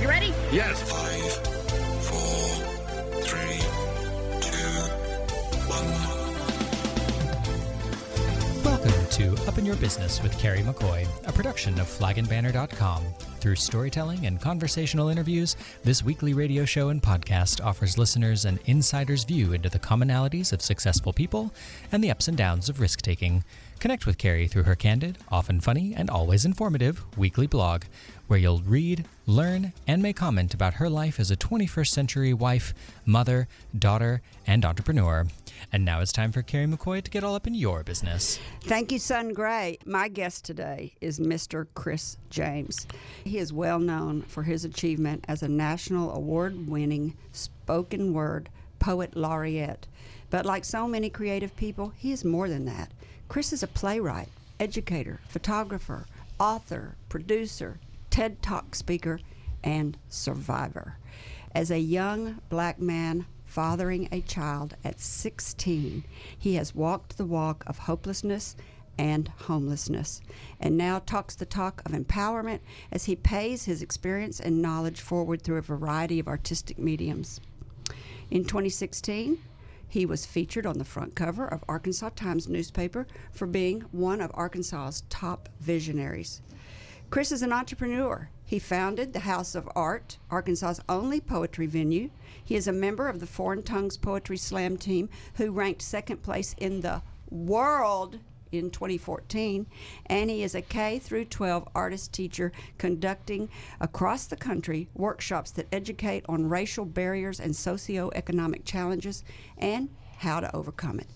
You ready? Yes. Five, four, three, two, one. Welcome to Up in Your Business with Carrie McCoy, a production of flagandbanner.com. Through storytelling and conversational interviews, this weekly radio show and podcast offers listeners an insider's view into the commonalities of successful people and the ups and downs of risk taking. Connect with Carrie through her candid, often funny, and always informative weekly blog, where you'll read, learn, and may comment about her life as a 21st century wife, mother, daughter, and entrepreneur. And now it's time for Carrie McCoy to get all up in your business. Thank you, Sun Gray. My guest today is Mr. Chris James. He is well known for his achievement as a national award winning spoken word poet laureate. But like so many creative people, he is more than that. Chris is a playwright, educator, photographer, author, producer, TED Talk speaker, and survivor. As a young black man fathering a child at 16, he has walked the walk of hopelessness and homelessness, and now talks the talk of empowerment as he pays his experience and knowledge forward through a variety of artistic mediums. In 2016, he was featured on the front cover of Arkansas Times newspaper for being one of Arkansas's top visionaries. Chris is an entrepreneur. He founded the House of Art, Arkansas's only poetry venue. He is a member of the Foreign Tongues Poetry Slam team, who ranked second place in the world in 2014 and he is a K through 12 artist teacher conducting across the country workshops that educate on racial barriers and socioeconomic challenges and how to overcome it.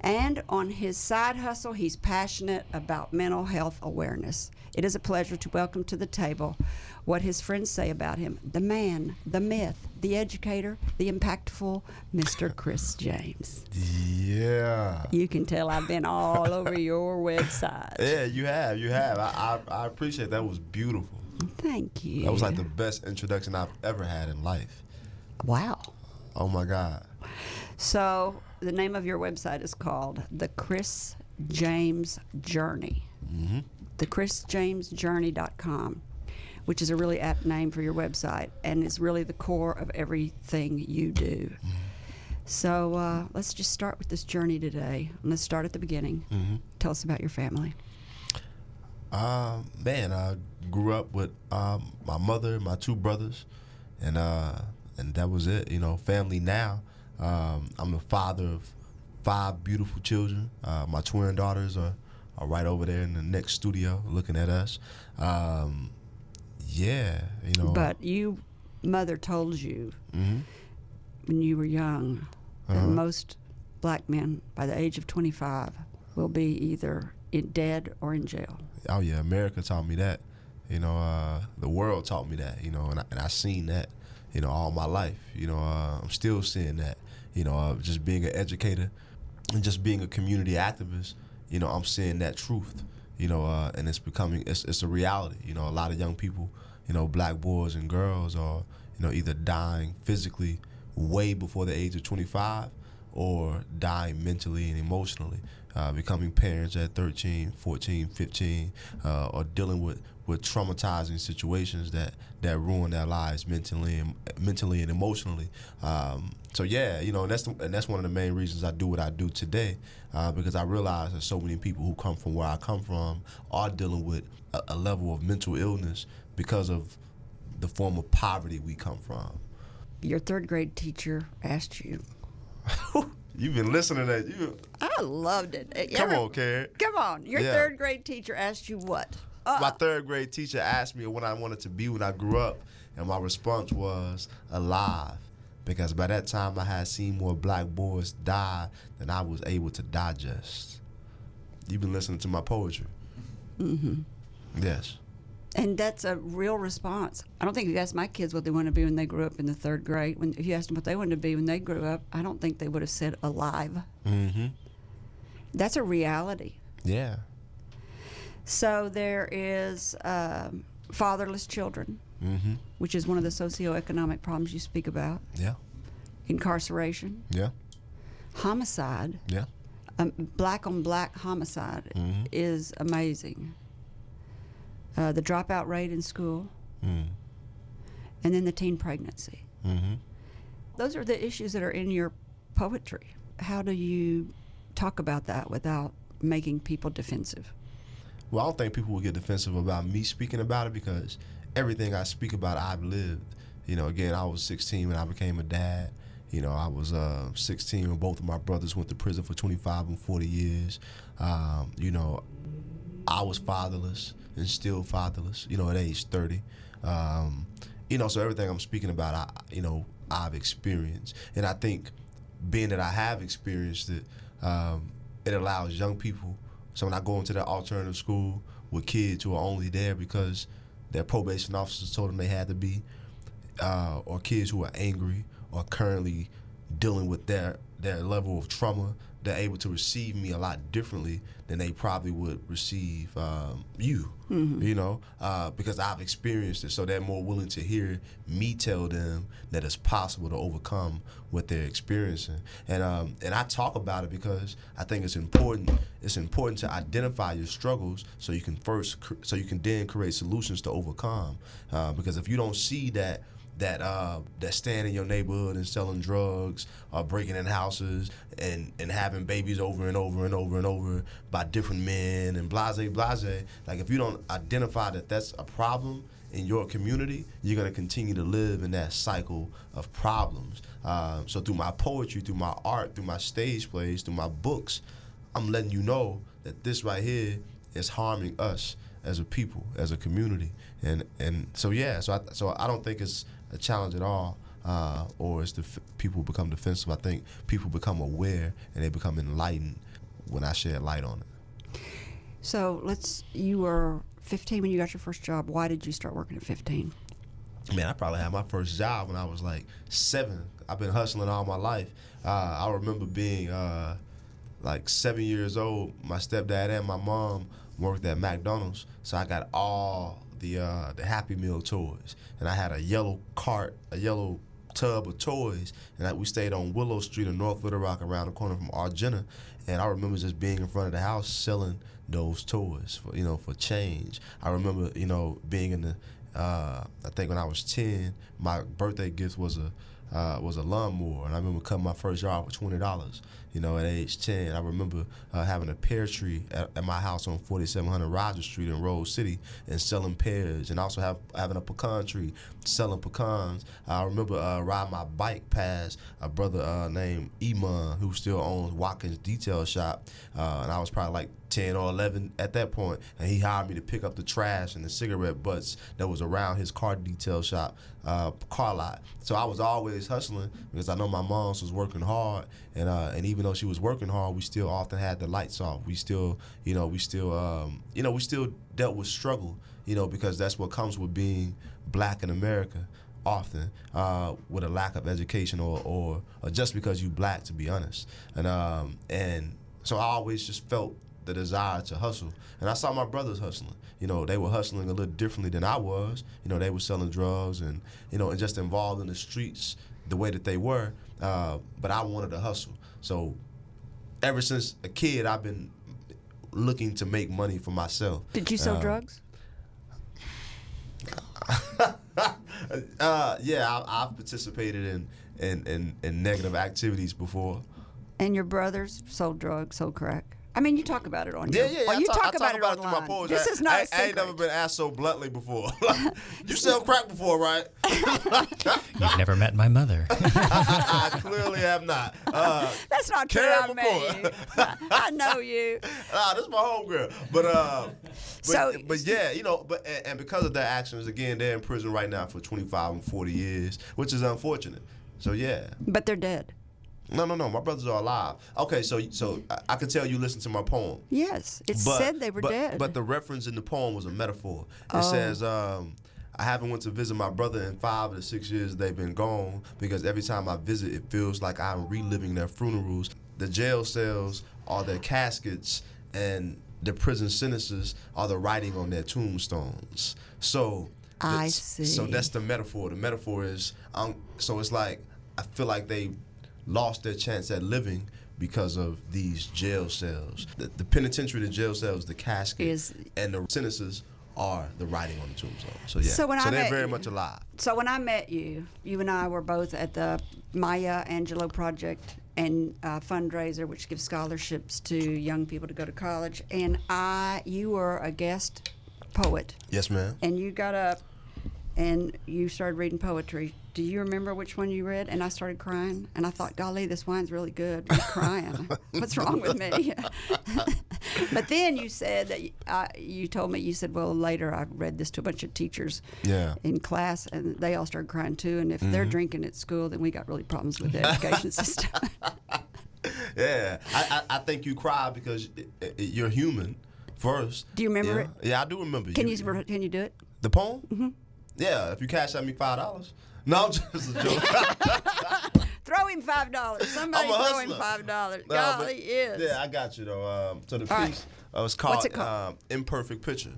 And on his side hustle, he's passionate about mental health awareness. It is a pleasure to welcome to the table what his friends say about him the man, the myth, the educator, the impactful Mr. Chris James. Yeah. You can tell I've been all over your website. Yeah, you have. You have. I, I, I appreciate that. was beautiful. Thank you. That was like the best introduction I've ever had in life. Wow. Oh my God. So the name of your website is called The Chris James Journey. Mm-hmm. The ChrisJamesJourney.com, which is a really apt name for your website and is really the core of everything you do. Mm-hmm. So uh, let's just start with this journey today. Let's start at the beginning. Mm-hmm. Tell us about your family. Uh, man, I grew up with um, my mother, my two brothers, and uh, and that was it. You know, family now. Um, I'm the father of five beautiful children. Uh, my twin daughters are, are right over there in the next studio looking at us. Um, yeah, you know. But you, mother told you mm-hmm. when you were young that Uh-huh. most black men by the age of 25 will be either in dead or in jail. Oh yeah, America taught me that. You know, uh, the world taught me that. You know, and I, and I seen that. You know, all my life. You know, uh, I'm still seeing that. You know, uh, just being an educator and just being a community activist. You know, I'm seeing that truth. You know, uh, and it's becoming it's, it's a reality. You know, a lot of young people, you know, black boys and girls are you know either dying physically way before the age of 25 or dying mentally and emotionally, uh, becoming parents at 13, 14, 15, uh, or dealing with, with traumatizing situations that, that ruin their lives mentally and mentally and emotionally. Um, so yeah, you know, and that's the, and that's one of the main reasons I do what I do today, uh, because I realize that so many people who come from where I come from are dealing with a, a level of mental illness because of the form of poverty we come from. Your third grade teacher asked you. You've been listening to that. You I loved it. come Every- on, Karen. Come on. Your Yeah. third grade teacher asked you what? My third grade teacher asked me what I wanted to be when I grew up, and my response was alive. Because by that time, I had seen more black boys die than I was able to digest. You've been listening to my poetry. Mm-hmm. Yes. And that's a real response. I don't think if you asked my kids what they want to be when they grew up in the third grade, when if you asked them what they wanted to be when they grew up, I don't think they would have said alive. Mm-hmm. That's a reality. Yeah. So there is um, fatherless children, Mm-hmm. which is one of the socioeconomic problems you speak about, Yeah. incarceration, Yeah. homicide, Yeah. um, black on black homicide Mhm. is amazing. Uh, the dropout rate in school, Mm. and then the teen pregnancy. Mm-hmm. Those are the issues that are in your poetry. How do you talk about that without making people defensive? Well, I don't think people will get defensive about me speaking about it because everything I speak about, I've lived. You know, again, I was 16 when I became a dad. You know, I was uh, 16 when both of my brothers went to prison for 25 and 40 years. Um, you know, I was fatherless and still fatherless. You know, at age 30. Um, you know, so everything I'm speaking about, I, you know, I've experienced, and I think being that I have experienced it, um, it allows young people. So when I go into that alternative school with kids who are only there because their probation officers told them they had to be, uh, or kids who are angry or currently dealing with their their level of trauma, they're able to receive me a lot differently than they probably would receive um, you. You know, uh, because I've experienced it, so they're more willing to hear me tell them that it's possible to overcome what they're experiencing. And um, and I talk about it because I think it's important. It's important to identify your struggles so you can first, cr- so you can then create solutions to overcome. Uh, because if you don't see that that uh, that stand in your neighborhood and selling drugs or breaking in houses and, and having babies over and over and over and over by different men and blase blase. Like if you don't identify that that's a problem in your community, you're gonna continue to live in that cycle of problems. Um, so through my poetry, through my art, through my stage plays, through my books, I'm letting you know that this right here is harming us as a people, as a community, and and so yeah, so I, so I don't think it's a challenge at all, uh, or it's the f- people become defensive. I think people become aware and they become enlightened when I shed light on it. So let's. You were 15 when you got your first job. Why did you start working at 15? Man, I probably had my first job when I was like seven. I've been hustling all my life. Uh, I remember being uh, like seven years old. My stepdad and my mom worked at McDonald's, so I got all the uh, the Happy Meal toys, and I had a yellow cart, a yellow tub of toys, and I, we stayed on Willow Street in North Little Rock, around the corner from Argenta. And I remember just being in front of the house selling those toys for you know for change. I remember you know being in the uh, I think when I was ten, my birthday gift was a uh, was a lawnmower, and I remember cutting my first yard for twenty dollars. You know, at age ten, I remember uh, having a pear tree at, at my house on forty seven hundred Rogers Street in Rose City and selling pears, and also have having a pecan tree selling pecans. I remember uh, riding my bike past a brother uh, named Iman who still owns Watkins Detail Shop, uh, and I was probably like 10 or 11 at that point, and he hired me to pick up the trash and the cigarette butts that was around his car detail shop, uh, car lot. So I was always hustling because I know my mom was working hard, and uh, and even though she was working hard, we still often had the lights off. We still, you know, we still, um, you know, we still dealt with struggle, you know, because that's what comes with being black in America often uh, with a lack of education or, or, or just because you black to be honest and um, and so I always just felt the desire to hustle. And I saw my brothers hustling. You know, they were hustling a little differently than I was. You know, they were selling drugs and, you know, and just involved in the streets the way that they were. Uh, but I wanted to hustle. So ever since a kid, I've been looking to make money for myself. Did you sell Um, drugs? uh, yeah, I, I've participated in, in, in, in negative activities before. And your brothers sold drugs, sold crack. I mean, you talk about it on Yeah, your. yeah, yeah. Well, I you talk, talk, I about talk it about it through my online. poetry. This I- is not I, a I secret. ain't never been asked so bluntly before. you sell crack before, right? You've never met my mother. I clearly have not. Uh, That's not true. I met you. I know you. ah, this is my homegirl. But uh, but, So- but yeah, you know, but and, and because of their actions, again, they're in prison right now for 25 and 40 years, which is unfortunate. So yeah, But they're dead. No, no, no, my brothers are alive. Okay, so so I, I can tell you listen to my poem. Yes, it But- said they were but, dead. But the reference in the poem was a metaphor. It Oh. says, um, I haven't went to visit my brother in five to six years they've been gone because every time I visit, it feels like I'm reliving their funerals. The jail cells are their caskets, and the prison sentences are the writing on their tombstones. So, I see. So that's the metaphor. The metaphor is, um, so it's like I feel like they lost their chance at living because of these jail cells. The, the penitentiary, the jail cells, the casket, Is- and the sentences are the writing on the tombstone. So yeah, So when I they're met very you- much alive. So when I met you, you and I were both at the Maya Angelou Project and uh, fundraiser, which gives scholarships to young people to go to college. And I, you were a guest poet, Yes, ma'am. and you got up and you started reading poetry. Do you remember which one you read? And I started crying, and I thought, "Golly, this wine's really good." I'm crying. What's wrong with me? but then you said that you, uh, you told me you said, "Well, later I read this to a bunch of teachers." Yeah. in class, and they all started crying too. And if they're Mm-hmm. drinking at school, then we got really problems with the education system. Yeah, I, I, I think you cry because you're human first. Do you remember yeah. it? Yeah, I do remember. Can you can you do it? the poem? Mm-hmm. Yeah, if you cash out me five dollars. No, just a joke. Throw him five dollars. Somebody I'm throw him five dollars. No, Golly, is. Yeah, I got you though. Um, so the All right. piece uh, was called, it called? Um, "Imperfect Picture,"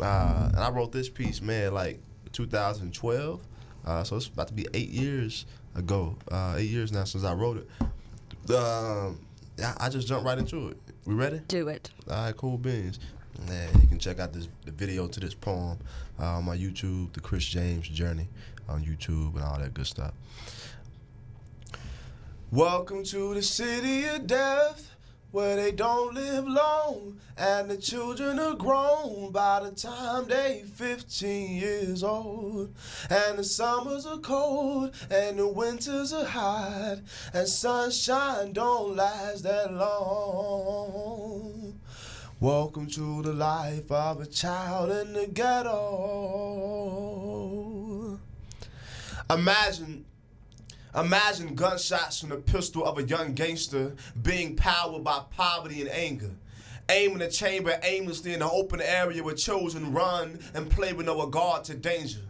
uh, and I wrote this piece, man, like 2012. Uh, so it's about to be eight years ago. Uh, eight years now since I wrote it. Um, yeah, I just jumped right into it. We ready? Do it. All right, cool beans. Yeah, you can check out this the video to this poem uh, on my YouTube, the Chris James Journey on YouTube and all that good stuff. Welcome to the city of death, where they don't live long, and the children are grown by the time they 15 years old. And the summers are cold, and the winters are hot, and sunshine don't last that long. Welcome to the life of a child in the ghetto. Imagine Imagine gunshots from the pistol of a young gangster being powered by poverty and anger. Aiming the chamber aimlessly in the open area where children run and play with no regard to danger.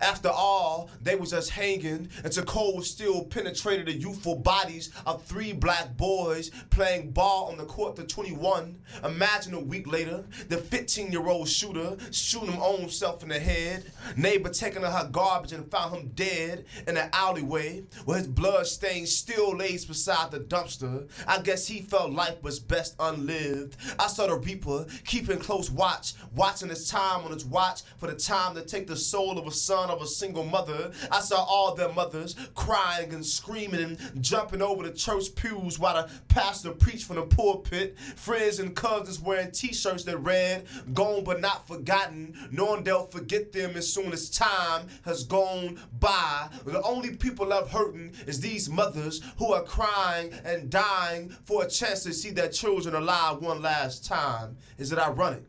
After all, they was just hanging and until cold steel penetrated the youthful bodies of three black boys playing ball on the court to 21. Imagine a week later, the 15-year-old shooter shooting him own self in the head. Neighbor taking her garbage and found him dead in an alleyway where his blood stains still lays beside the dumpster. I guess he felt life was best unlived. I saw the Reaper keeping close watch, watching his time on his watch for the time to take the soul of a son of a single mother. I saw all their mothers crying and screaming and jumping over the church pews while the pastor preached from the pulpit. Friends and cousins wearing t-shirts that read, gone but not forgotten, knowing they'll forget them as soon as time has gone by. The only people left hurting is these mothers who are crying and dying for a chance to see their children alive one last time. Is it ironic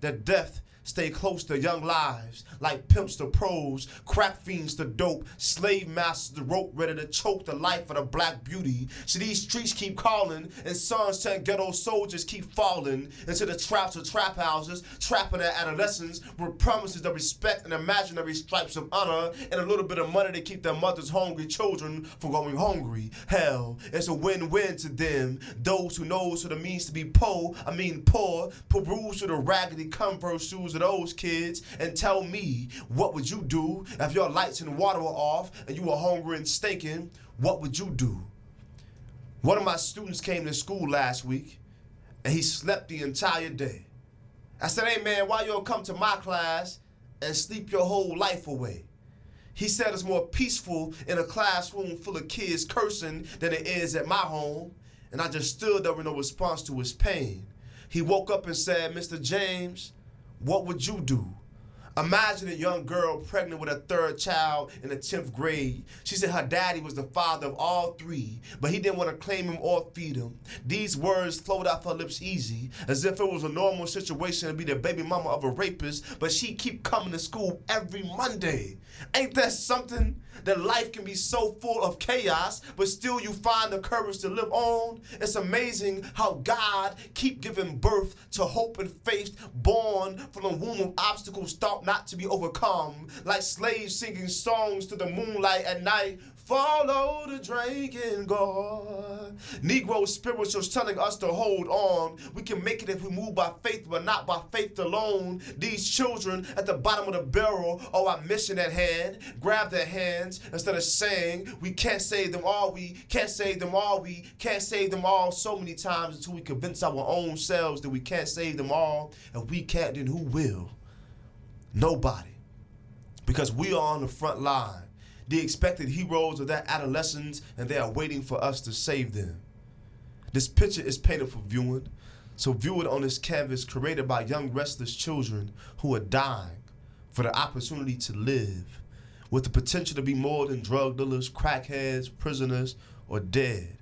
that death stay close to young lives, like pimps to pros, crack fiends to dope, slave masters to rope, ready to choke the life of the black beauty. So these streets keep calling, and sons telling ghetto soldiers keep falling into the traps of trap houses, trapping their adolescents with promises of respect and imaginary stripes of honor, and a little bit of money to keep their mothers' hungry children from going hungry. Hell, it's a win-win to them. Those who knows what it means to be poor, I mean poor, peruse through the raggedy Converse shoes those kids and tell me, what would you do if your lights and water were off and you were hungry and stinking? What would you do? One of my students came to school last week and he slept the entire day. I said, hey man, why you don't come to my class and sleep your whole life away? He said it's more peaceful in a classroom full of kids cursing than it is at my home. And I just stood there with no response to his pain. He woke up and said, Mr. James, what would you do? Imagine a young girl pregnant with a third child in the 10th grade. She said her daddy was the father of all three, but he didn't want to claim him or feed him. These words flowed off her lips easy, as if it was a normal situation to be the baby mama of a rapist, but she keep coming to school every Monday. Ain't that something? That life can be so full of chaos, but still you find the courage to live on. It's amazing how God keep giving birth to hope and faith born from the womb of obstacles thought not to be overcome. Like slaves singing songs to the moonlight at night. Follow the drinking Gourd. Negro spirituals telling us to hold on. We can make it if we move by faith, but not by faith alone. These children at the bottom of the barrel are our mission at hand. Grab their hands instead of saying we can't save them all. We can't save them all. We can't save them all so many times until we convince our own selves that we can't save them all. And we can't, then who will? Nobody. Because we are on the front line, the expected heroes of that adolescence, and they are waiting for us to save them. This picture is painted for viewing, so view it on this canvas created by young restless children who are dying for the opportunity to live, with the potential to be more than drug dealers, crackheads, prisoners, or dead.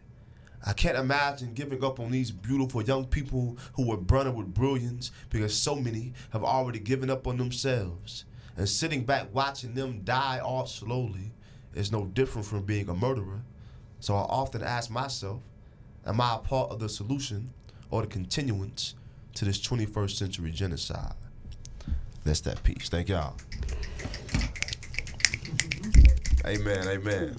I can't imagine giving up on these beautiful young people who were burning with brilliance because so many have already given up on themselves. And sitting back watching them die off slowly is no different from being a murderer. So I often ask myself, am I a part of the solution or the continuance to this 21st century genocide? That's that piece. Thank y'all. Amen. Amen.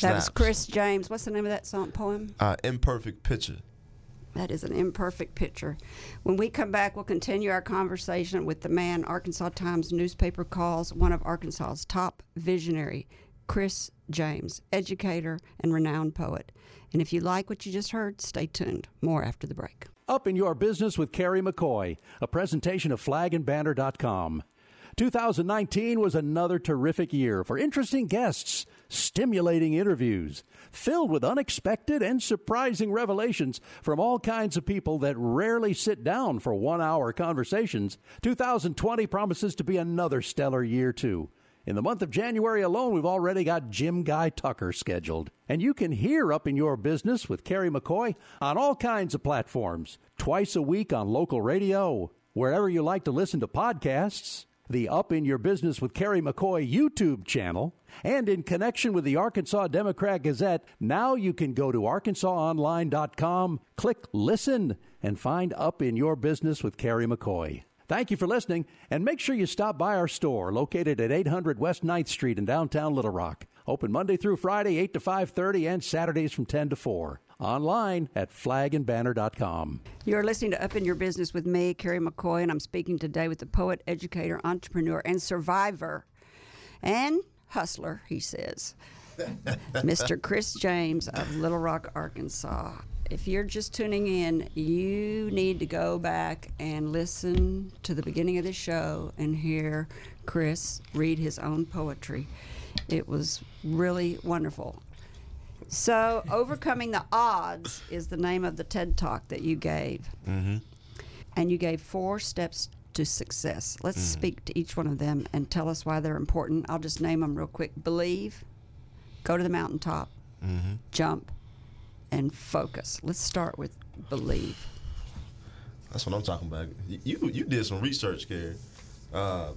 That was Chris James. What's the name of that song poem? Uh, imperfect picture. That is an imperfect picture. When we come back, we'll continue our conversation with the man Arkansas Times newspaper calls one of Arkansas's top visionary, Chris James, educator and renowned poet. And if you like what you just heard, stay tuned. More after the break. Up in Your Business with Carrie McCoy, a presentation of flagandbanner.com. 2019 was another terrific year for interesting guests, stimulating interviews, filled with unexpected and surprising revelations from all kinds of people that rarely sit down for one hour conversations. 2020 promises to be another stellar year, too. In the month of January alone, we've already got Jim Guy Tucker scheduled. And you can hear Up in Your Business with Carrie McCoy on all kinds of platforms, twice a week on local radio, wherever you like to listen to podcasts, the Up in Your Business with Carrie McCoy YouTube channel, and in connection with the Arkansas Democrat Gazette, now you can go to arkansasonline.com, click Listen, and find Up in Your Business with Carrie McCoy. Thank you for listening, and make sure you stop by our store located at 800 West 9th Street in downtown Little Rock. Open Monday through Friday, 8 to 5.30, and Saturdays from 10 to 4. Online at flagandbanner.com. You're listening to Up in Your Business with me, Carrie McCoy, and I'm speaking today with the poet, educator, entrepreneur, and survivor and hustler, he says, Mr. Chris James of Little Rock, Arkansas. If you're just tuning in, you need to go back and listen to the beginning of the show and hear Chris read his own poetry. It was really wonderful. So, Overcoming the Odds is the name of the TED Talk that you gave. Mm-hmm. And you gave four steps to success. Let's speak to each one of them and tell us why they're important. I'll just name them real quick Believe, go to the mountaintop, jump, and focus. Let's start with Believe. That's what I'm talking about. You you, did some research, Carrie. Uh,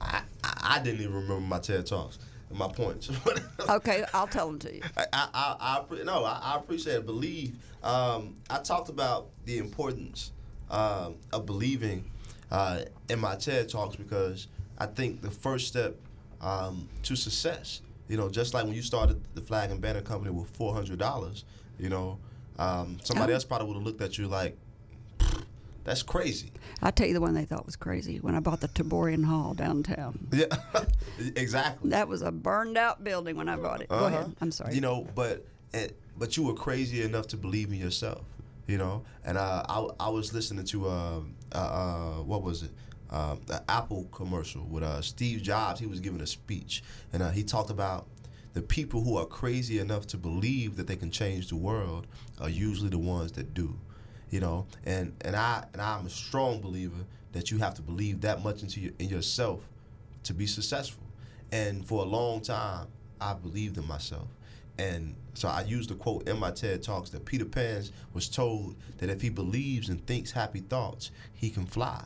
I, I didn't even remember my TED talks my points. Okay, I'll tell them to you. I, I, I, I no, I, I appreciate it. Believe. Um, I talked about the importance um, of believing uh, in my TED talks because I think the first step um, to success, you know, just like when you started the Flag and Banner Company with four hundred dollars, you know, um, somebody Oh. else probably would have looked at you like, "That's crazy." I'll tell you the one they thought was crazy when I bought the Taborian Hall downtown. Yeah, exactly. That was a burned out building when I bought it. Go Uh-huh. ahead. I'm sorry. You know, but but you were crazy enough to believe in yourself. You know, and uh, I I was listening to uh, uh, uh what was it? Um, the Apple commercial with uh, Steve Jobs. He was giving a speech, and uh, he talked about the people who are crazy enough to believe that they can change the world are usually the ones that do. You know, and and I and I'm a strong believer that you have to believe that much into your, in yourself to be successful. And for a long time, I believed in myself. And so I used the quote in my TED Talks that Peter Pan was told that if he believes and thinks happy thoughts, he can fly.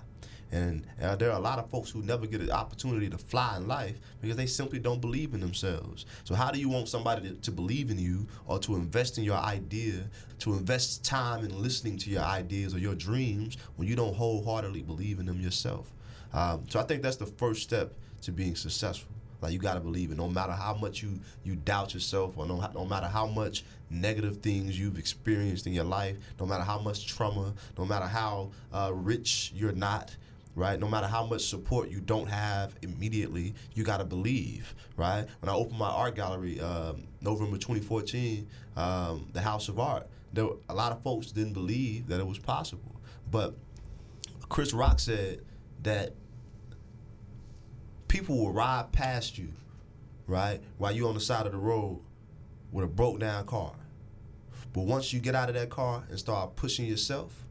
And uh, there are a lot of folks who never get an opportunity to fly in life because they simply don't believe in themselves. So, how do you want somebody to, to believe in you or to invest in your idea, to invest time in listening to your ideas or your dreams when you don't wholeheartedly believe in them yourself? Um, so, I think that's the first step to being successful. Like you gotta believe it. No matter how much you you doubt yourself, or no, no matter how much negative things you've experienced in your life, no matter how much trauma, no matter how uh, rich you're not, right? No matter how much support you don't have immediately, you gotta believe, right? When I opened my art gallery, um, November 2014, um, the House of Art, there were, a lot of folks didn't believe that it was possible, but Chris Rock said that people will ride past you, right, while you're on the side of the road with a broke down car. But once you get out of that car and start pushing yourself,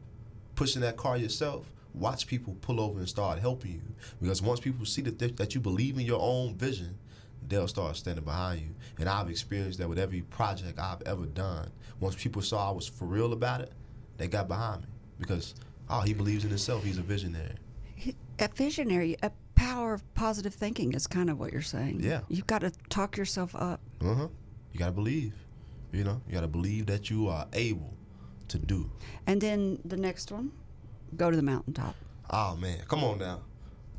pushing that car yourself, watch people pull over and start helping you. Because once people see that that you believe in your own vision, they'll start standing behind you. And I've experienced that with every project I've ever done. Once people saw I was for real about it, they got behind me because oh, he believes in himself. He's a visionary. A visionary, a power of positive thinking is kind of what you're saying. Yeah. You've got to talk yourself up. Uh huh. You gotta believe. You know, you gotta believe that you are able to do. And then the next one, go to the mountaintop. Oh man, come on now.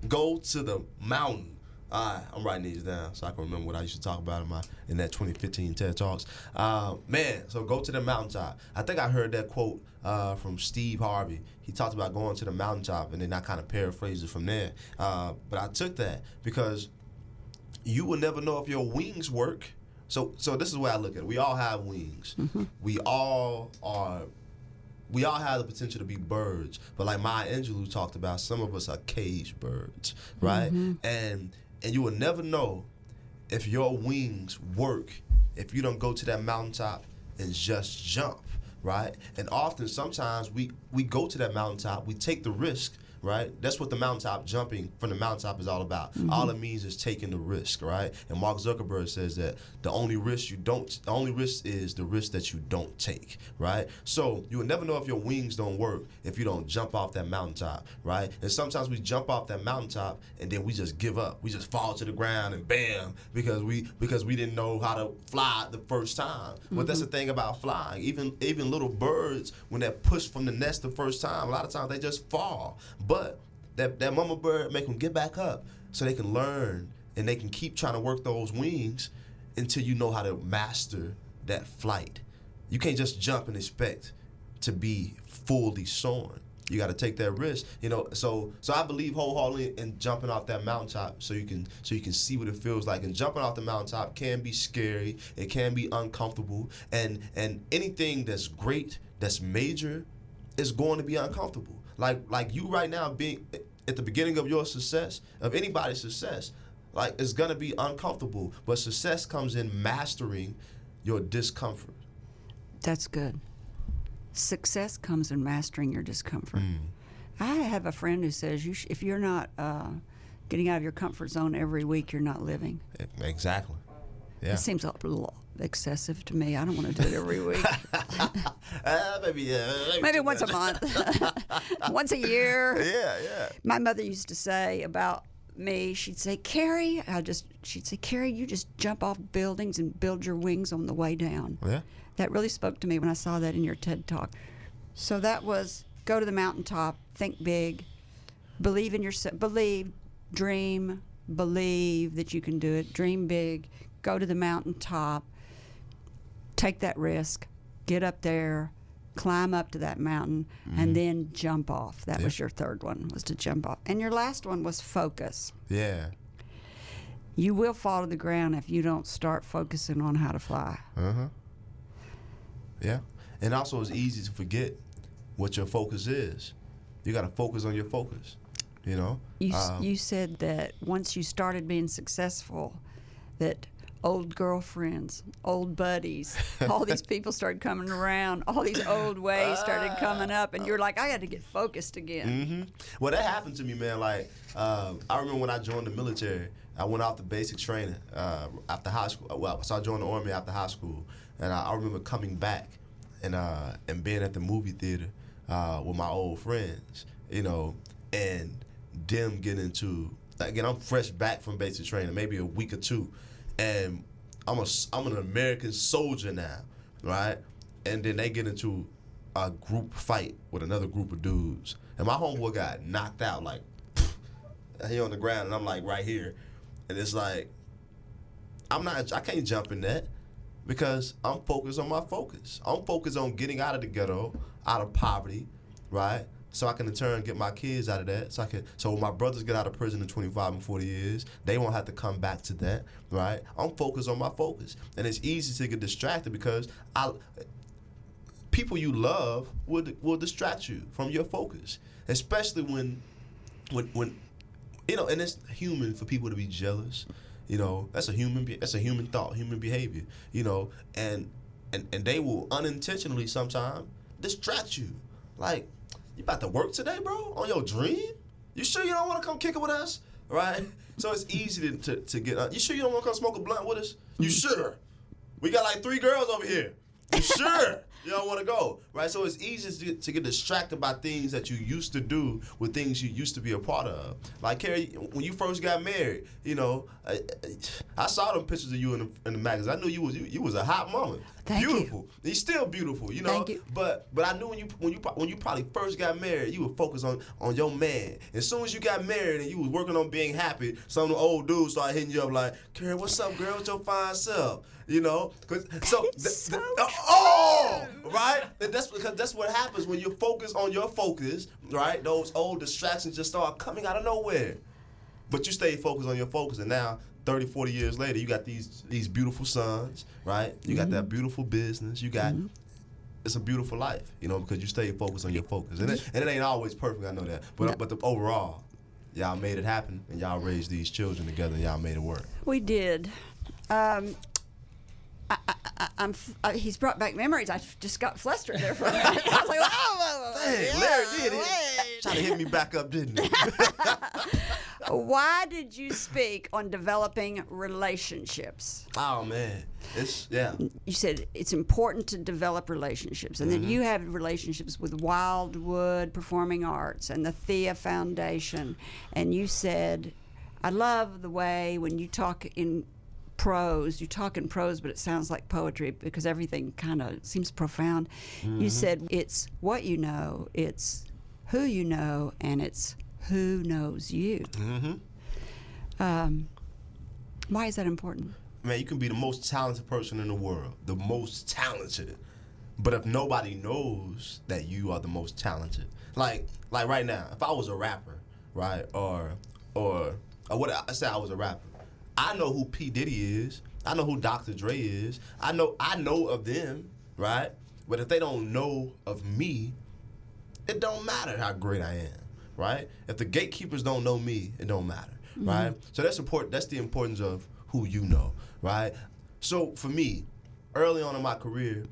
Go to the mountain. All right, I'm writing these down so I can remember what I used to talk about in my in that 2015 TED Talks. Uh, man, so go to the mountaintop. I think I heard that quote uh, from Steve Harvey. He talked about going to the mountaintop, and then I kind of paraphrased it from there. Uh, but I took that because you will never know if your wings work. So, so this is way I look at it. We all have wings. We all are we all have the potential to be birds, but like Maya Angelou talked about, some of us are cage birds, right? Mm-hmm. And and you will never know if your wings work if you don't go to that mountaintop and just jump, right? And often, sometimes we we go to that mountaintop, we take the risk. Right, that's what the mountaintop jumping from the mountaintop is all about. Mm-hmm. All it means is taking the risk, right? And Mark Zuckerberg says that the only risk you don't, the only risk is the risk that you don't take, right? So you will never know if your wings don't work if you don't jump off that mountaintop, right? And sometimes we jump off that mountaintop and then we just give up. We just fall to the ground and bam, because we because we didn't know how to fly the first time. But that's mm-hmm. the thing about flying. Even even little birds, when they're pushed from the nest the first time, a lot of times they just fall. But that that mama bird make them get back up so they can learn and they can keep trying to work those wings until you know how to master that flight. You can't just jump and expect to be fully soaring. You got to take that risk, you know. So, so I believe wholeheartedly in jumping off that mountaintop, so you can, so you can see what it feels like. And jumping off the mountaintop can be scary. It can be uncomfortable, and and anything that's great, that's major, is going to be uncomfortable. Like like you right now being at the beginning of your success, of anybody's success, like it's gonna be uncomfortable. But success comes in mastering your discomfort. That's good. Success comes in mastering your discomfort. I have a friend who says you sh- if you're not uh, getting out of your comfort zone every week, you're not living. Exactly. Yeah. It seems a little excessive to me. I don't want to do it every week. Uh, maybe yeah. Maybe too once a month, once a year. Yeah, yeah. My mother used to say about me, she'd say, Carrie, I just, she'd say, Carrie, you just jump off buildings and build your wings on the way down. Yeah. That really spoke to me when I saw that in your TED talk. So that was go to the mountaintop, think big, believe in yourself, believe, dream, believe that you can do it, dream big, go to the mountaintop, take that risk, get up there, climb up to that mountain, and then jump off. That was your third one, was to jump off. And your last one was focus. Yeah. You will fall to the ground if you don't start focusing on how to fly. Uh huh. Yeah. And also, it's easy to forget what your focus is. You got to focus on your focus. You know. You, Um, you said that once you started being successful, that old girlfriends, old buddies, all these people started coming around, all these old ways started coming up, and you're like, I got to get focused again. hmm Well, that happened to me, man. Like, um, I remember when I joined the military, I went off the basic training uh, after high school. Well, so I joined the army after high school, and I, I remember coming back and uh, and being at the movie theater uh, with my old friends, you know, and them getting into again. I'm fresh back from basic training, maybe a week or two, and I'm a I'm an American soldier now, right? And then they get into a group fight with another group of dudes, and my homeboy got knocked out like he on the ground, and I'm like right here, and it's like I'm not I can't jump in that because I'm focused on my focus. I'm focused on getting out of the ghetto, out of poverty, right? So I can in turn get my kids out of that. So I can so when my brothers get out of prison in 25 and 40 years, they won't have to come back to that, right? I'm focused on my focus. And it's easy to get distracted because I people you love will will distract you from your focus, especially when when when you know, and it's human for people to be jealous. You know, that's a human. That's a human thought, human behavior. You know, and and and they will unintentionally sometimes distract you. Like, you about to work today, bro, on your dream? You sure you don't want to come kick it with us, right? So it's easy to to, to get. Uh, you sure you don't want to come smoke a blunt with us? You sure? We got like three girls over here. You sure? you don't want to go, right? So it's easy to get, to get distracted by things that you used to do with things you used to be a part of. Like Carrie, when you first got married, you know, I, I saw them pictures of you in the, in the magazine. I knew you was you, you was a hot mama, Thank beautiful. You're still beautiful, you know. Thank you. But but I knew when you when you when you probably first got married, you were focused on on your man. As soon as you got married and you was working on being happy, some of the old dudes started hitting you up like, "Karen, what's up, girl? What's your fine self?" You know, 'Cause- so, th- so th- oh, oh, right. And that's because that's what happens when you focus on your focus, right? Those old distractions just start coming out of nowhere. But you stay focused on your focus, and now 30, 40 years later, you got these these beautiful sons, right? You got that beautiful business. You got it's a beautiful life, you know, because you stay focused on your focus, and it, and it ain't always perfect. I know that, but but the, overall, y'all made it happen, and y'all raised these children together, and y'all made it work. We did. Um, I, I, I, I'm. f- Uh, he's brought back memories. I just got flustered there for a minute. I was like, "Oh, whoa, whoa, Hey, yeah, Larry did it. wait." Trying to hit me back up, didn't he? Why did you speak on developing relationships? oh man, it's yeah. You said it's important to develop relationships, and then Mm-hmm. you have relationships with Wildwood Performing Arts and the Thea Foundation, and you said, "I love the way when you talk in." prose you talk in prose but it sounds like poetry because everything kind of seems profound Mm-hmm. you said it's what you know it's who you know and it's who knows you Mm-hmm. um, why is that important man, you can be the most talented person in the world, the most talented. But if nobody knows that you are the most talented, like like right now, if I was a rapper, right, or or or what I say I was a rapper, I know who P Diddy is, I know who Dr. Dre is, I know I know of them, right. But if they don't know of me, it don't matter how great I am, right? If the gatekeepers don't know me, it don't matter, right? So that's important. That's the importance of who you know, right? So for me, early on in my career,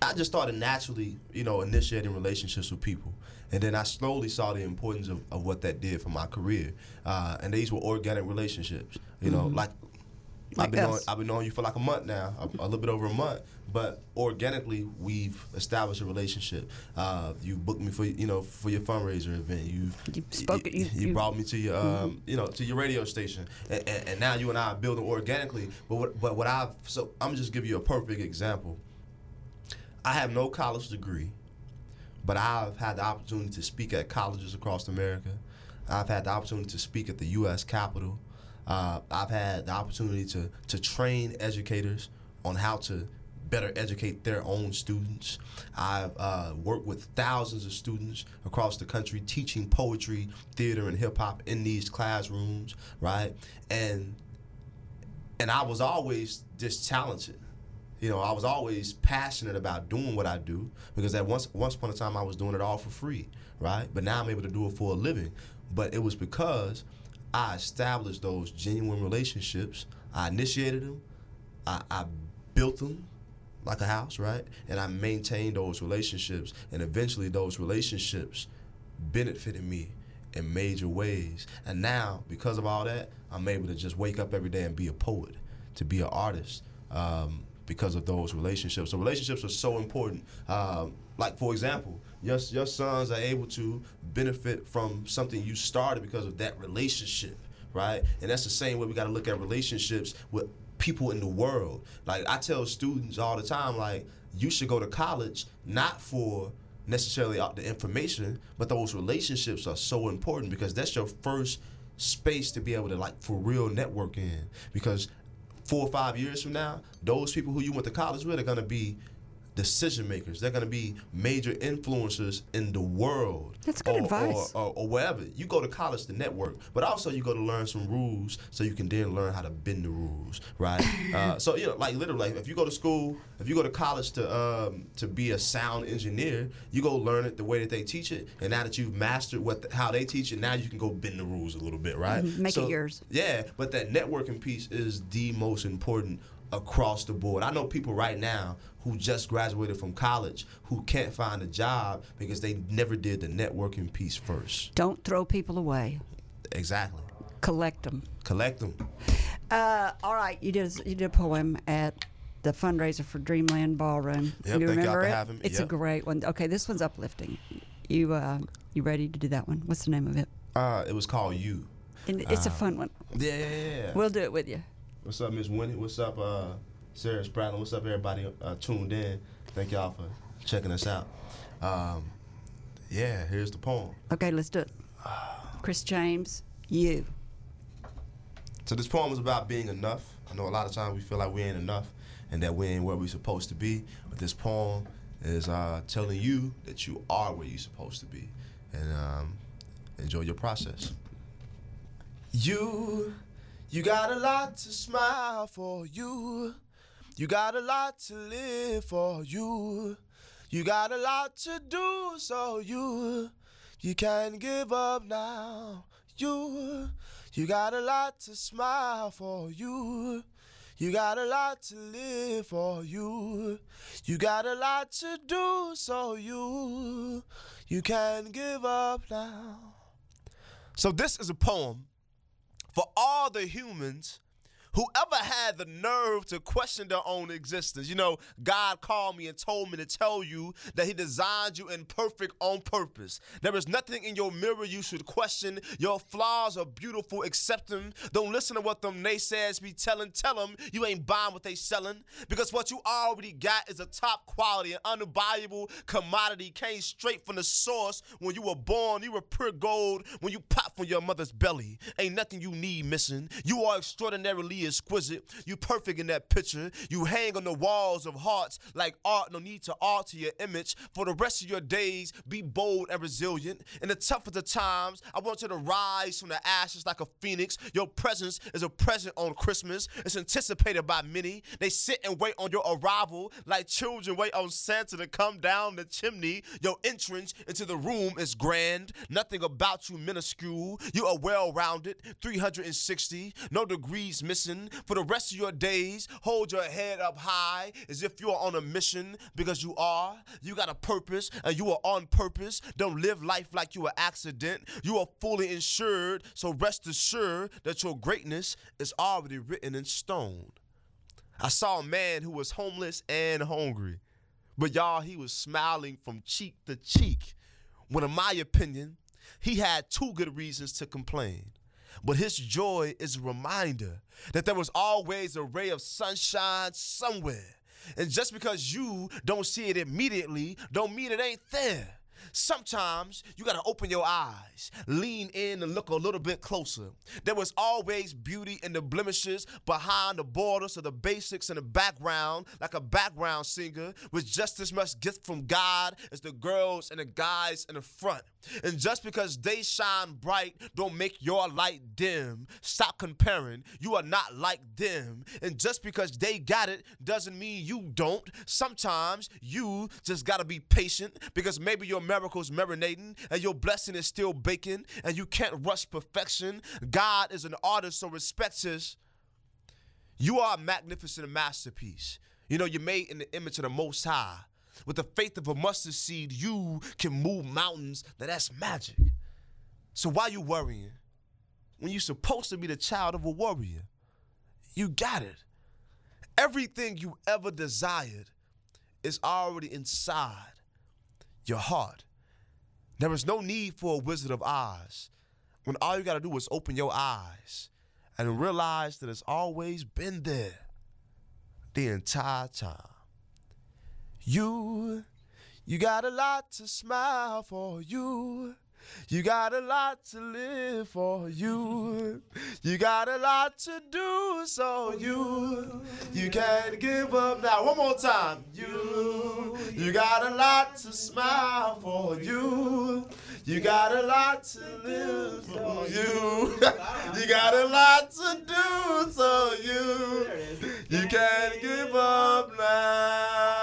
I just started naturally, you know, initiating relationships with people. And then I slowly saw the importance of, of what that did for my career. Uh, and these were organic relationships. You know, like Like I've been knowing. I've been knowing you for like a month now, a, a little bit over a month. But organically, we've established a relationship. Uh, you booked me for you know for your fundraiser event. You You spoke- You, you- you brought me to your um, you know to your radio station, and, and, and now you and I are building organically. But what, but what I've so I'm just give you a perfect example. I have no college degree, but I've had the opportunity to speak at colleges across America. I've had the opportunity to speak at the U.S. Capitol. Uh, I've had the opportunity to to train educators on how to better educate their own students. I've uh, worked with thousands of students across the country teaching poetry, theater, and hip hop in these classrooms, right? And and I was always just talented. You know, I was always passionate about doing what I do because at once once upon a time I was doing it all for free, right? But now I'm able to do it for a living. But it was because I established those genuine relationships. I initiated them. I, I built them like a house, right? And I maintained those relationships, and eventually those relationships benefited me in major ways. And now, because of all that, I'm able to just wake up every day and be a poet, to be an artist, um, because of those relationships. So relationships are so important. Um, like for example, your your sons are able to benefit from something you started because of that relationship, right? And that's the same way we got to look at relationships with people in the world. Like I tell students all the time, like you should go to college not for necessarily the information, but those relationships are so important because that's your first space to be able to like for real network in. Because four or five years from now, those people who you went to college with are gonna be decision makers. They're gonna be major influencers in the world. That's good or, advice. Or, or, or wherever. You go to college to network, but also you go to learn some rules so you can then learn how to bend the rules, right? uh, so you know, like literally, like if you go to school, if you go to college to um, to be a sound engineer, you go learn it the way that they teach it, and now that you've mastered what the, how they teach it, now you can go bend the rules a little bit, right? Mhm, make it yours. Yeah, but that networking piece is the most important across the board. I know people right now who just graduated from college who can't find a job because they never did the networking piece first. Don't throw people away. Exactly. Collect them. Collect them. Uh, all right, you did you did a poem at the fundraiser for Dreamland Ballroom. Yep, you remember it? me. It's a great one. Okay, this one's uplifting. You uh, you ready to do that one? What's the name of it? Uh, it was called You. And it's a fun one. Yeah, yeah, yeah, yeah. We'll do it with you. What's up, Miss Winnie? What's up, uh, Sarah Spratlin? What's up, everybody uh, tuned in? Thank y'all for checking us out. Um, yeah, here's the poem. Okay, let's do it. Chris James, you. So this poem is about being enough. I know a lot of times we feel like we ain't enough and that we ain't where we supposed to be. But this poem is uh, telling you that you are where you're supposed to be. And um, enjoy your process. You, you got a lot to smile for you. You got a lot to live for you. You got a lot to do, so you, you can't give up now. You, you got a lot to smile for you. You got a lot to live for you. You got a lot to do, so you, you can't give up now. So this is a poem for all the humans who ever had the nerve to question their own existence. You know, God called me and told me to tell you that He designed you in perfect on purpose. There is nothing in your mirror you should question. Your flaws are beautiful, accept them. Don't listen to what them naysayers be telling. Tell them you ain't buying what they selling because what you already got is a top quality and unbuyable commodity. Came straight from the source when you were born. You were pure gold when you popped from your mother's belly. Ain't nothing you need missing. You are extraordinarily exquisite. You perfect in that picture. You hang on the walls of hearts like art. No need to alter your image. For the rest of your days, be bold and resilient. In the toughest of times, I want you to rise from the ashes like a phoenix. Your presence is a present on Christmas. It's anticipated by many. They sit and wait on your arrival like children wait on Santa to come down the chimney. Your entrance into the room is grand. Nothing about you minuscule. You are well rounded. 360. No degrees missing. For the rest of your days, hold your head up high as if you are on a mission because you are. You got a purpose and you are on purpose. Don't live life like you are accident. You are fully insured. So rest assured that your greatness is already written in stone. I saw a man who was homeless and hungry, but y'all, he was smiling from cheek to cheek. When, in my opinion, he had two good reasons to complain. But his joy is a reminder that there was always a ray of sunshine somewhere. And just because you don't see it immediately, don't mean it ain't there. Sometimes you gotta open your eyes, lean in and look a little bit closer. There was always beauty in the blemishes behind the borders of the basics in the background, like a background singer with just as much gift from God as the girls and the guys in the front. And just because they shine bright, don't make your light dim. Stop comparing. You are not like them. And just because they got it doesn't mean you don't. Sometimes you just gotta be patient because maybe your miracle's marinating and your blessing is still baking and you can't rush perfection. God is an artist, so respect his. You are a magnificent masterpiece. You know, you're made in the image of the Most High. With the faith of a mustard seed, you can move mountains. Now that's magic. So why you worrying? When you're supposed to be the child of a warrior, you got it. Everything you ever desired is already inside your heart. There is no need for a Wizard of Oz when all you got to do is open your eyes and realize that it's always been there the entire time. You, you got a lot to smile for you. You got a lot to live for you. You got a lot to do, so you you can't give up now. One more time. You You got a lot to smile for you. You got a lot to live for you. you got a lot to do so you. You can't give up now.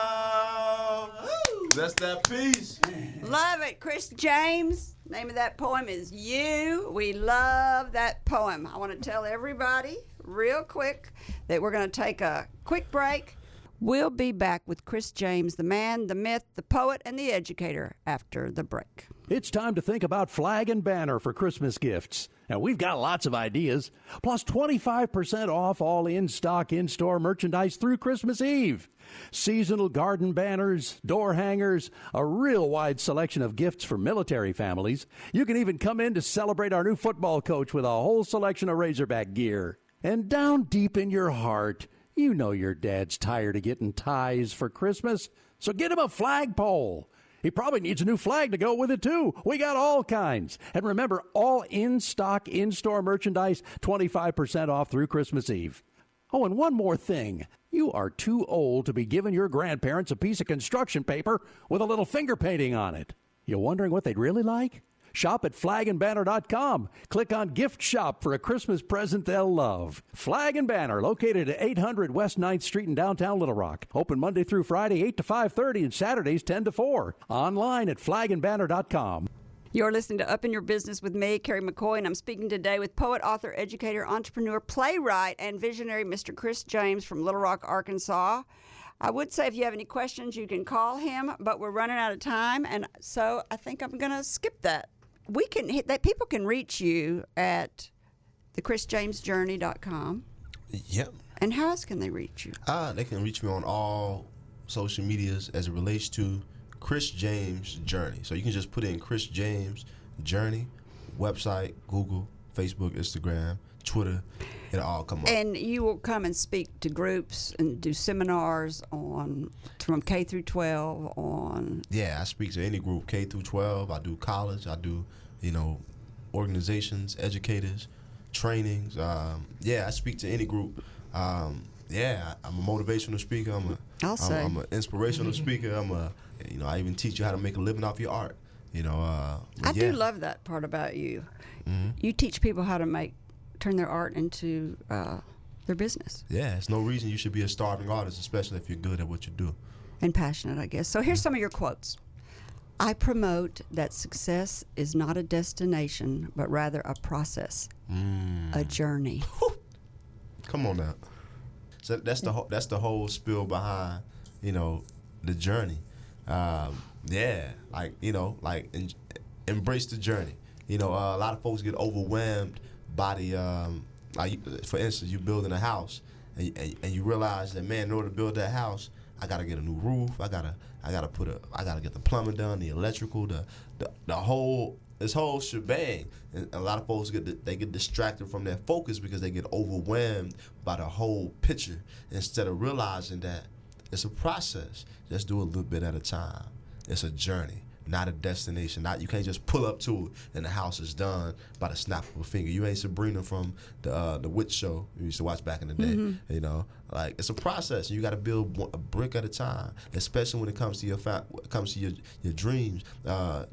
That's that piece. Love it, Chris James. Name of that poem is You. We love that poem. I want to tell everybody real quick that we're going to take a quick break. We'll be back with Chris James, the man, the myth, the poet, and the educator after the break. It's time to think about flag and banner for Christmas gifts. And we've got lots of ideas, plus 25% off all in stock in store merchandise through Christmas Eve. Seasonal garden banners, door hangers, a real wide selection of gifts for military families. You can even come in to celebrate our new football coach with a whole selection of Razorback gear. And down deep in your heart, you know your dad's tired of getting ties for Christmas, so get him a flagpole. He probably needs a new flag to go with it too. We got all kinds. And remember, all in stock, in store merchandise, 25% off through Christmas Eve. Oh, and one more thing. You are too old to be giving your grandparents a piece of construction paper with a little finger painting on it. You wondering what they'd really like? Shop at flagandbanner.com. Click on gift shop for a Christmas present they'll love. Flag and Banner, located at 800 West 9th Street in downtown Little Rock. Open Monday through Friday 8 to 5:30 and Saturdays 10 to 4. Online at flagandbanner.com. You're listening to Up in Your Business with me, Carrie McCoy, and I'm speaking today with poet, author, educator, entrepreneur, playwright, and visionary Mr. Chris James from Little Rock, Arkansas. I would say if you have any questions, you can call him, but we're running out of time, and so I think I'm going to skip that. We can hit that. People can reach you at thechrisjamesjourney.com. Yep. And how else can they reach you? Uh, they can reach me on all social medias as it relates to Chris James Journey. So you can just put in Chris James Journey, website, Google, Facebook, Instagram, Twitter. It'll all come up. And you will come and speak to groups and do seminars on from K through 12 on yeah, I speak to any group, K through 12. I do college. I do, you know, organizations, educators, trainings. Um, yeah, I speak to any group. Um, yeah, I'm a motivational speaker. I'm a, I'll I'm, say. I'm an inspirational speaker. I'm a, you know, I even teach you how to make a living off your art. You know, uh, I yeah. do love that part about you. Mm-hmm. You teach people how to make turn their art into uh, their business Yeah, it's no reason you should be a starving artist, especially if you're good at what you do. and passionate, I guess. So here's some of your quotes. I promote that success is not a destination, but rather a process, Mm. a journey. Come on now. So that's the whole, that's the whole spill behind, you know, the journey. Um, yeah, like you know, like en- embrace the journey. You know, uh, a lot of folks get overwhelmed the um, like for instance, you building a house and, and, and you realize that man, in order to build that house, I gotta get a new roof. I gotta I gotta put a I gotta get the plumbing done, the electrical, the the, the whole this whole shebang. And a lot of folks get they get distracted from their focus because they get overwhelmed by the whole picture instead of realizing that it's a process. Just do a little bit at a time. It's a journey, not a destination. Not you can't just pull up to it and the house is done by the snap of a finger. You ain't Sabrina from the uh, the witch show we used to watch back in the day. You know, like it's a process. You got to build a brick at a time, especially when it comes to your fa- comes to your your dreams. Uh,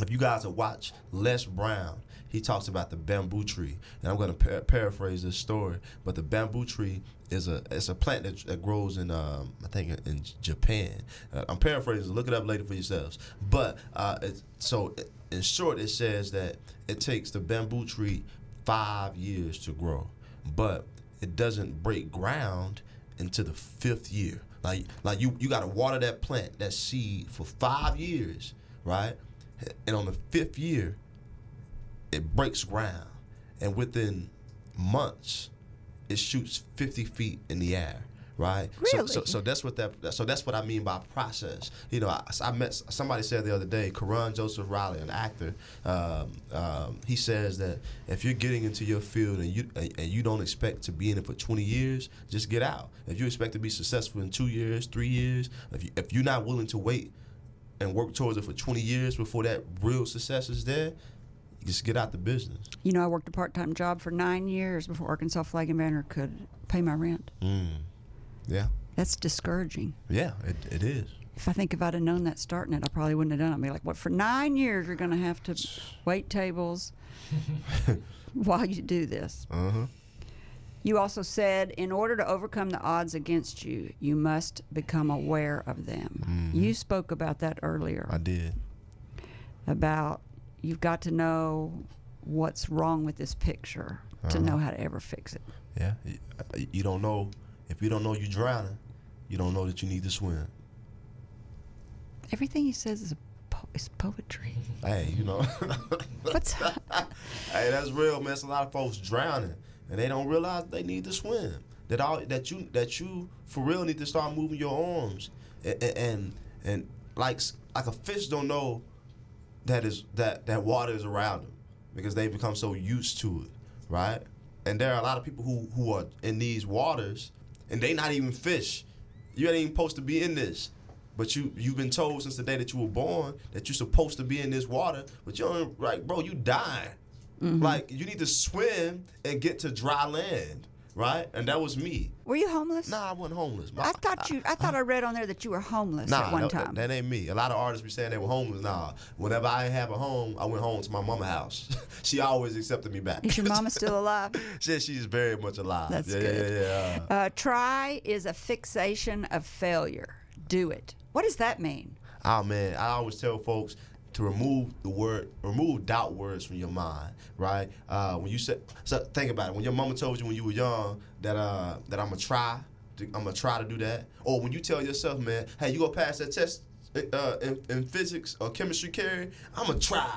if you guys have watched Les Brown, he talks about the bamboo tree, and I'm going to par- paraphrase this story. But the bamboo tree is a it's a plant that, that grows in um, I think in, Japan. Uh, I'm paraphrasing. Look it up later for yourselves. But uh, so in short, it says that it takes the bamboo tree five years to grow, but it doesn't break ground until the fifth year. Like like you you got to water that plant that seed for five years, right? And on the fifth year, it breaks ground, and within months, it shoots 50 feet in the air. Right. So, so, Really? so that's what that. So that's what I mean by process. You know, I, I met somebody said the other day, Karan Joseph Riley, an actor. Um, um, he says that if you're getting into your field and you and and you don't expect to be in it for 20 years, just get out. If you expect to be successful in two years, three years, if you, if you're not willing to wait and work towards it for 20 years before that real success is there, just get out the business. You know, I worked a part time job for nine years before Arkansas Flag and Banner could pay my rent. Yeah. That's discouraging. Yeah, it, it is. If I think if I'd have known that starting it, I probably wouldn't have done it. I'd be like, "What? For nine years, you're going to have to wait tables while you do this." Uh huh. You also said, in order to overcome the odds against you, you must become aware of them. You spoke about that earlier. I did. about you've got to know what's wrong with this picture to know uh-huh. how to ever fix it. Yeah. You, uh, you don't know if you don't know you're drowning. You don't know that you need to swim. Everything he says is a po- is poetry. Hey, you know. What's hey, that's real, man. It's a lot of folks drowning, and they don't realize they need to swim. That all that you that you for real need to start moving your arms, and and, and like like a fish don't know that is that that water is around them because they've become so used to it, right? And there are a lot of people who who are in these waters, and they not even fish. You ain't even supposed to be in this. But you you've been told since the day that you were born that you're supposed to be in this water, but you don't like, bro, you dying. Mm-hmm. Like you need to swim and get to dry land, right? And that was me. were you homeless? Nah, I wasn't homeless. I thought you. I thought I read on there that you were homeless Nah, at one that, time. that ain't me. A lot of artists be saying they were homeless. Nah, whenever I have a home, I went home to my mama house. she always accepted me back. is your mama still alive? she said she's very much alive. That's yeah, good. Yeah, yeah, yeah. Uh, try is a fixation of failure. Do it. What does that mean? Oh man, I always tell folks to remove the word, remove doubt words from your mind, right? Uh, when you said, so think about it. When your mama told you when you were young that uh, that I'm gonna try, to, I'm gonna try to do that, or when you tell yourself, man, hey, you gonna pass that test uh, in, in physics or chemistry, Carrie, I'm gonna try.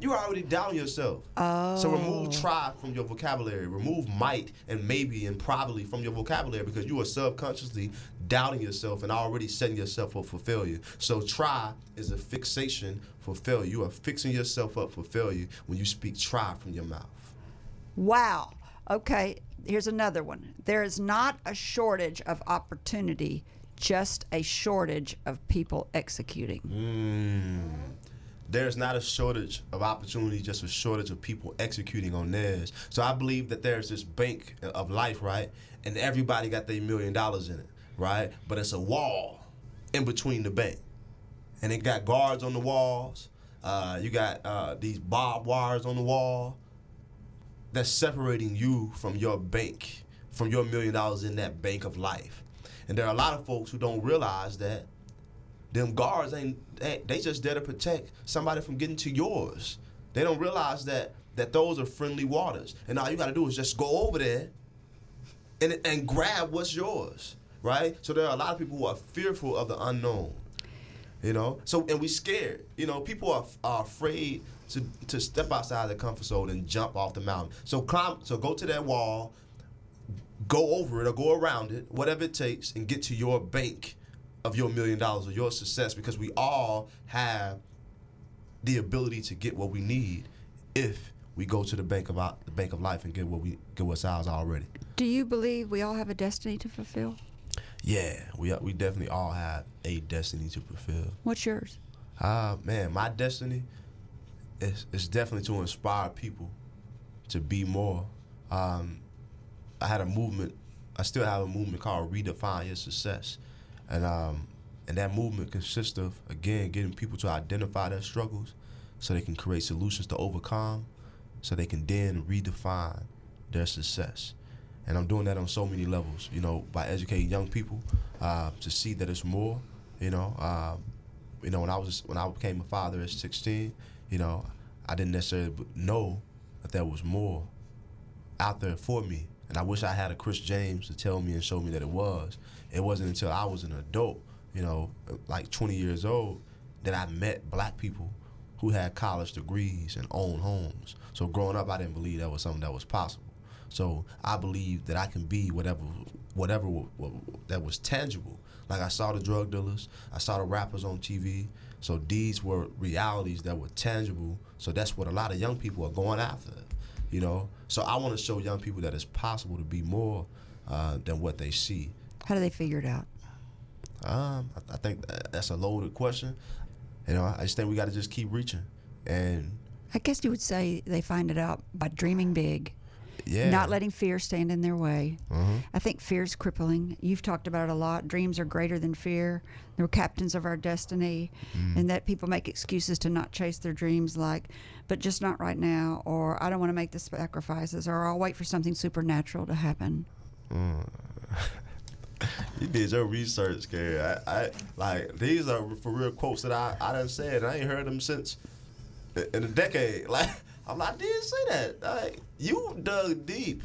You are already doubting yourself. So remove try from your vocabulary. Remove might and maybe and probably from your vocabulary because you are subconsciously doubting yourself and already setting yourself up for failure. So try is a fixation for failure. You are fixing yourself up for failure when you speak try from your mouth. Wow. Okay, here's another one. There is not a shortage of opportunity, just a shortage of people executing. Mm. There's not a shortage of opportunity, just a shortage of people executing on theirs. So I believe that there's this bank of life, right? And everybody got their million dollars in it, right? But it's a wall in between the bank. And it got guards on the walls. Uh, you got uh, these barbed wires on the wall that's separating you from your bank, from your million dollars in that bank of life. And there are a lot of folks who don't realize that them guards ain't they, they just there to protect somebody from getting to yours. They don't realize that that those are friendly waters, and all you got to do is just go over there and and grab what's yours, right? So there are a lot of people who are fearful of the unknown, you know. So and we scared, you know. People are, are afraid to to step outside the comfort zone and jump off the mountain. So climb, so go to that wall, go over it or go around it, whatever it takes, and get to your bank of your million dollars or your success because we all have the ability to get what we need if we go to the bank of our, the bank of life and get what we get what's ours already. Do you believe we all have a destiny to fulfill? Yeah, we we definitely all have a destiny to fulfill. What's yours? Ah, man, my destiny is is definitely to inspire people to be more. Um, I had a movement. I still have a movement called Redefine Your Success, and um, and that movement consists of again getting people to identify their struggles, so they can create solutions to overcome, so they can then redefine their success. And I'm doing that on so many levels, you know, by educating young people uh, to see that it's more, you know. Um, you know, when I was when I became a father at 16, you know, I didn't necessarily know that there was more out there for me, and I wish I had a Chris James to tell me and show me that it was. It wasn't until I was an adult, you know, like 20 years old, that I met black people who had college degrees and owned homes. So growing up, I didn't believe that was something that was possible. So I believe that I can be whatever, whatever w- w- that was tangible. Like I saw the drug dealers, I saw the rappers on TV. So these were realities that were tangible. So that's what a lot of young people are going after, you know. So I want to show young people that it's possible to be more uh, than what they see. How do they figure it out? Um, I, I think that's a loaded question. You know, I just think we got to just keep reaching, and I guess you would say they find it out by dreaming big Yeah. Not letting fear stand in their way. Mhm. I think fear is crippling. You've talked about it a lot. Dreams are greater than fear. They're captains of our destiny, and that people make excuses to not chase their dreams, like, but just not right now, or I don't want to make the sacrifices, or I'll wait for something supernatural to happen. You did your research, Carrie. I, I like these are for real quotes that I I done said. And I ain't heard them since in a decade. Like I'm like, I didn't say that. Like you dug deep.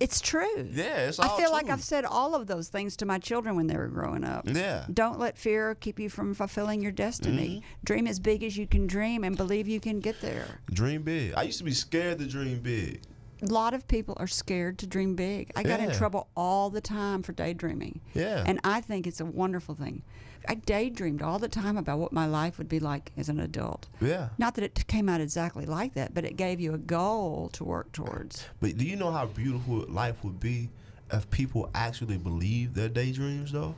It's true. Yeah, it's all I feel like. I've said all of those things to my children when they were growing up. Yeah. Don't let fear keep you from fulfilling your destiny. Mm-hmm. Dream as big as you can dream and believe you can get there. Dream big. I used to be scared to dream big. A lot of people are scared to dream big. I got in trouble all the time for daydreaming. Yeah. And I think it's a wonderful thing. I daydreamed all the time about what my life would be like as an adult. Yeah. Not that it came out exactly like that, but it gave you a goal to work towards. But do you know how beautiful life would be if people actually believe their daydreams though?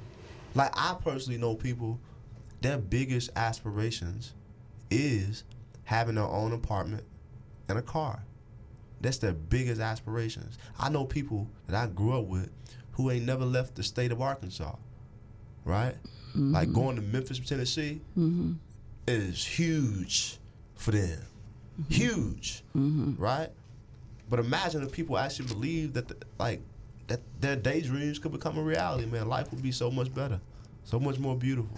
Like I personally know people their biggest aspirations is having their own apartment and a car. That's their biggest aspirations. I know people that I grew up with who ain't never left the state of Arkansas. Right? Like mm-hmm. going to Memphis, Tennessee mm-hmm. is huge for them. Mm-hmm. Huge. Right? But imagine if people actually believe that, the, like, that their daydreams could become a reality. Man, life would be so much better, so much more beautiful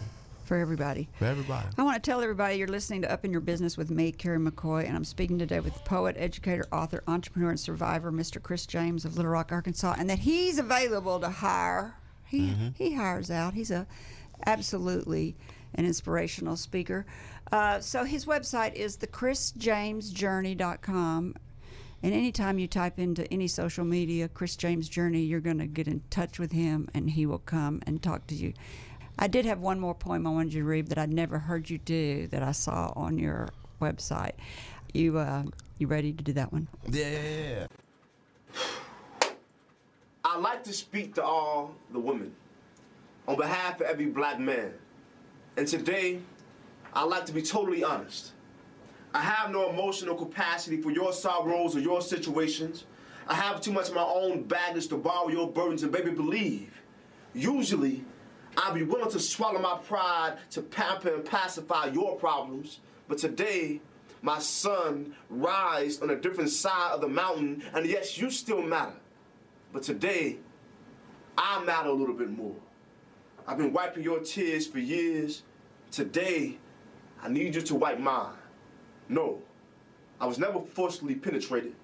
For everybody. for everybody. I want to tell everybody you're listening to Up in Your Business with me, Carrie McCoy, and I'm speaking today with poet, educator, author, entrepreneur, and survivor, Mr. Chris James of Little Rock, Arkansas, and that he's available to hire. He he hires out. He's a absolutely an inspirational speaker. Uh, so his website is thechrisjamesjourney.com. And anytime you type into any social media, Chris James Journey, you're going to get in touch with him and he will come and talk to you. I did have one more poem I wanted you to read that I'd never heard you do that I saw on your website. You uh, you ready to do that one? Yeah. I'd like to speak to all the women on behalf of every black man. And today, I'd like to be totally honest. I have no emotional capacity for your sorrows or your situations. I have too much of my own baggage to borrow your burdens, and baby, believe. Usually, I'd be willing to swallow my pride to pamper and pacify your problems. But today, my son rised on a different side of the mountain, and yes, you still matter. But today, I matter a little bit more. I've been wiping your tears for years. Today, I need you to wipe mine. No, I was never forcefully penetrated,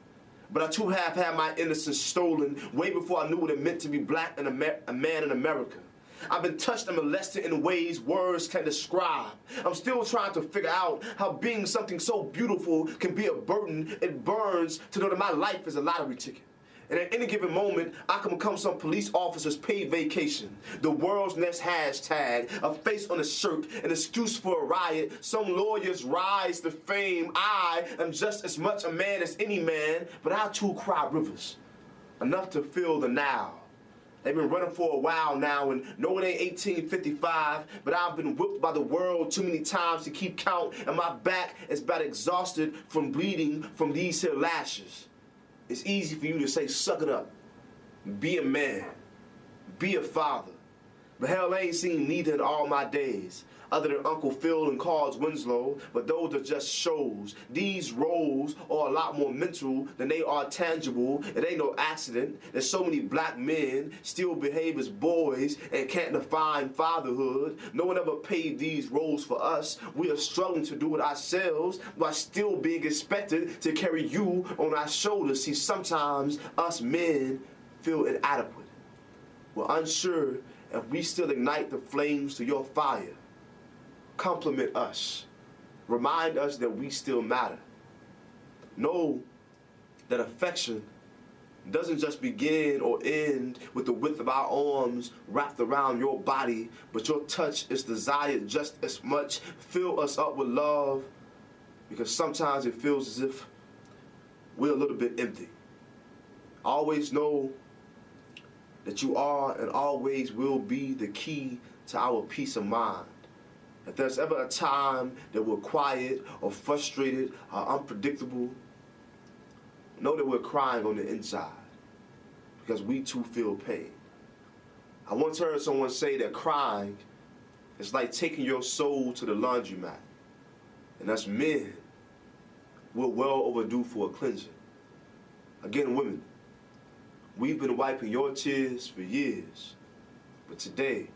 but I too have had my innocence stolen way before I knew what it meant to be black and a man in America. I've been touched and molested in ways words can't describe. I'm still trying to figure out how being something so beautiful can be a burden. It burns to know that my life is a lottery ticket. And at any given moment, I can become some police officer's paid vacation, the world's next hashtag, a face on a shirt, an excuse for a riot, some lawyer's rise to fame. I am just as much a man as any man, but I too cry rivers, enough to fill the now. They've been running for a while now, and no, it ain't 1855, but I've been whipped by the world too many times to keep count, and my back is about exhausted from bleeding from these here lashes. It's easy for you to say, suck it up, be a man, be a father. But hell, I ain't seen neither in all my days, other than Uncle Phil and Carl's Winslow, but those are just shows. These roles are a lot more mental than they are tangible. It ain't no accident that so many black men still behave as boys and can't define fatherhood. No one ever paid these roles for us. We are struggling to do it ourselves while still being expected to carry you on our shoulders. See, sometimes us men feel inadequate. We're unsure if we still ignite the flames to your fire. Compliment us. Remind us that we still matter. Know that affection doesn't just begin or end with the width of our arms wrapped around your body, but your touch is desired just as much. Fill us up with love because sometimes it feels as if we're a little bit empty. Always know that you are and always will be the key to our peace of mind. If there's ever a time that we're quiet or frustrated or unpredictable, know that we're crying on the inside because we too feel pain. I once heard someone say that crying is like taking your soul to the laundromat. And us men, we're well overdue for a cleansing. Again, women, we've been wiping your tears for years, but today,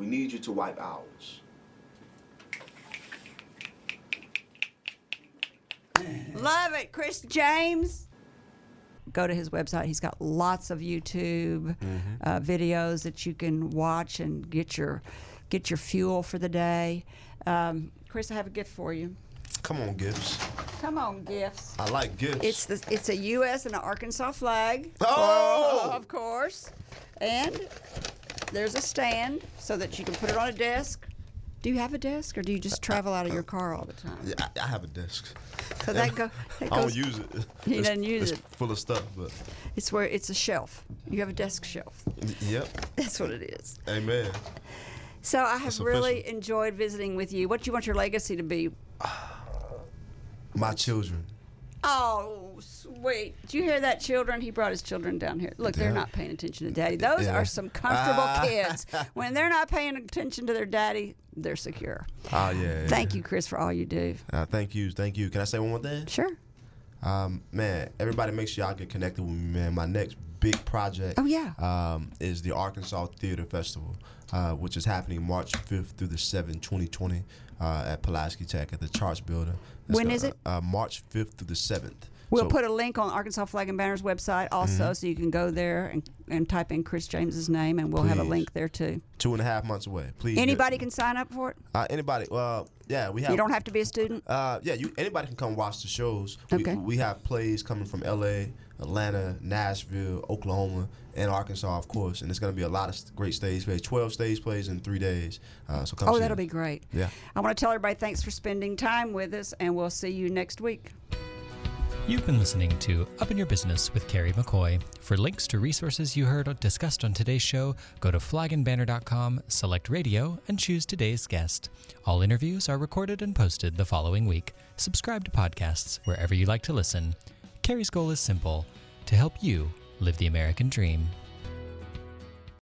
we need you to wipe ours. Love it, Chris James. Go to his website. He's got lots of YouTube uh, videos that you can watch and get your get your fuel for the day. Um, Chris, I have a gift for you. Come on, gifts. Come on, gifts. I like gifts. It's the it's a U.S. and an Arkansas flag. Oh! of course, and there's a stand so that you can put it on a desk. Do you have a desk, or do you just travel out of your car all the time? yeah, I, I have a desk. So that, go, that I don't use it. He It's- doesn't use it's it. full of stuff, but It's where it's a shelf. You have a desk shelf. yep. That's what it is. Amen. So I have It's really official. enjoyed visiting with you. What do you want your legacy to be? My children. Oh, sweet. Did you hear that, children? He brought his children down here. Look, they're not paying attention to daddy. Those Yeah. are some comfortable Ah. kids. When they're not paying attention to their daddy, they're secure. Ah, yeah. Thank you, Chris, for all you do. Uh, thank you. Thank you. Can I say one more thing? Sure. Um, man, everybody make sure y'all get connected with me, man. My next big project Oh, yeah. um, is the Arkansas Theater Festival, uh, which is happening March 5th through the 7th, 2020, uh, at Pulaski Tech at the Charts Building. That's When gonna- is it? Uh, March 5th through the 7th. We'll So- Mm-hmm. put a link on Arkansas Flag and Banners website also, so you can go there and, and type in Chris James's name, and we'll have a link there too. two and a half months away. Please. get- Anybody can sign up for it. Uh, anybody. Well, yeah, we have. You don't have to be a student. Uh, yeah, you anybody can come watch the shows. We, Okay. we have plays coming from L.A., Atlanta, Nashville, Oklahoma, and Arkansas, of course. And it's going to be a lot of great stage plays. Twelve stage plays in three days. Uh, so come. Oh, see that'll us. be great. Yeah. I want to tell everybody thanks for spending time with us, and we'll see you next week. You've been listening to Up in Your Business with Carrie McCoy. For links to resources you heard discussed on today's show, go to flagandbanner.com, select radio, and choose today's guest. All interviews are recorded and posted the following week. Subscribe to podcasts wherever you like to listen. Carrie's goal is simple to help you live the American dream.